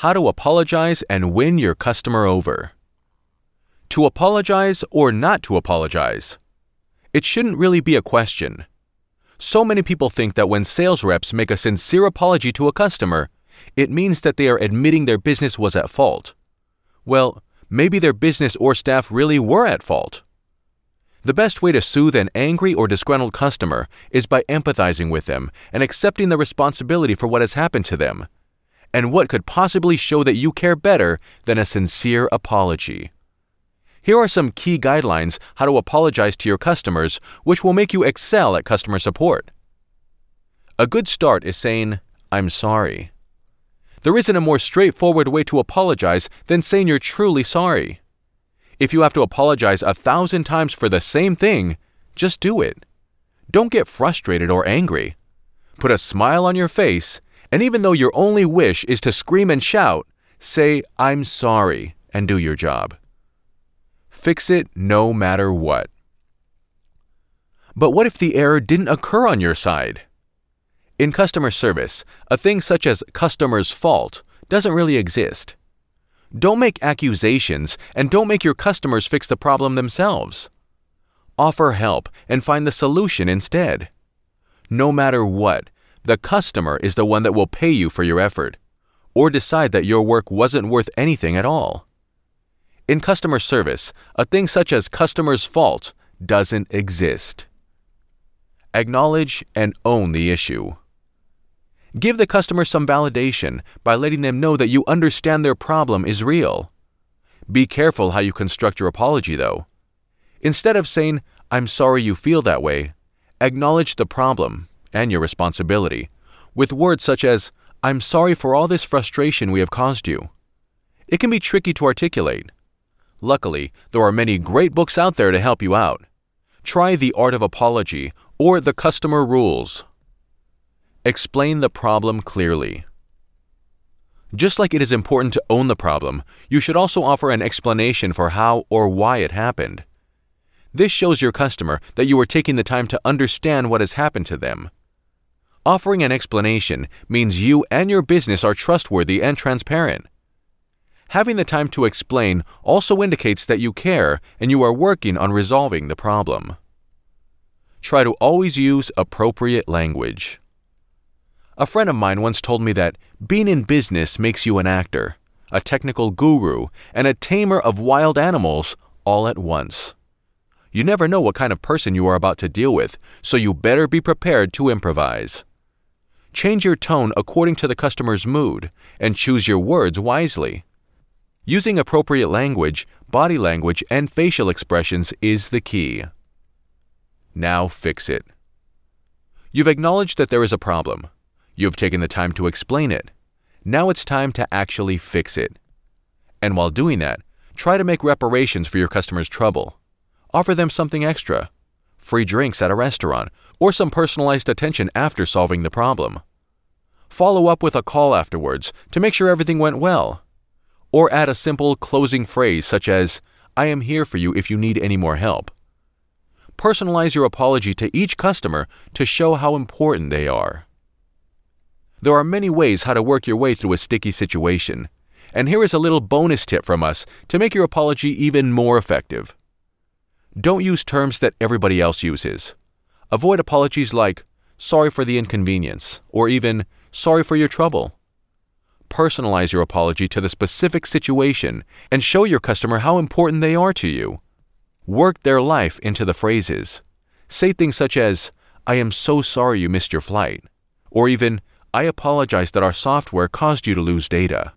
How to apologize and win your customer over. To apologize or not to apologize? It shouldn't really be a question. So many people think that when sales reps make a sincere apology to a customer, it means that they are admitting their business was at fault. Well, maybe their business or staff really were at fault. The best way to soothe an angry or disgruntled customer is by empathizing with them and accepting the responsibility for what has happened to them and what could possibly show that you care better than a sincere apology? Here are some key guidelines how to apologize to your customers, which will make you excel at customer support. A good start is saying, I'm sorry. There isn't a more straightforward way to apologize than saying you're truly sorry. If you have to apologize a thousand times for the same thing, just do it. Don't get frustrated or angry. Put a smile on your face and even though your only wish is to scream and shout, say, I'm sorry, and do your job. Fix it no matter what. But what if the error didn't occur on your side? In customer service, a thing such as customer's fault doesn't really exist. Don't make accusations and don't make your customers fix the problem themselves. Offer help and find the solution instead. No matter what, the customer is the one that will pay you for your effort, or decide that your work wasn't worth anything at all. In customer service, a thing such as customer's fault doesn't exist. Acknowledge and own the issue. Give the customer some validation by letting them know that you understand their problem is real. Be careful how you construct your apology, though. Instead of saying, I'm sorry you feel that way, acknowledge the problem and your responsibility, with words such as, I'm sorry for all this frustration we have caused you. It can be tricky to articulate. Luckily, there are many great books out there to help you out. Try The Art of Apology or The Customer Rules. Explain the problem clearly. Just like it is important to own the problem, you should also offer an explanation for how or why it happened. This shows your customer that you are taking the time to understand what has happened to them. Offering an explanation means you and your business are trustworthy and transparent. Having the time to explain also indicates that you care and you are working on resolving the problem. Try to always use appropriate language. A friend of mine once told me that being in business makes you an actor, a technical guru, and a tamer of wild animals all at once. You never know what kind of person you are about to deal with, so you better be prepared to improvise. Change your tone according to the customer's mood and choose your words wisely. Using appropriate language, body language, and facial expressions is the key. Now fix it. You've acknowledged that there is a problem. You've taken the time to explain it. Now it's time to actually fix it. And while doing that, try to make reparations for your customer's trouble. Offer them something extra free drinks at a restaurant, or some personalized attention after solving the problem. Follow up with a call afterwards to make sure everything went well. Or add a simple closing phrase such as, I am here for you if you need any more help. Personalize your apology to each customer to show how important they are. There are many ways how to work your way through a sticky situation, and here is a little bonus tip from us to make your apology even more effective. Don't use terms that everybody else uses. Avoid apologies like, sorry for the inconvenience, or even, sorry for your trouble. Personalize your apology to the specific situation and show your customer how important they are to you. Work their life into the phrases. Say things such as, I am so sorry you missed your flight, or even, I apologize that our software caused you to lose data.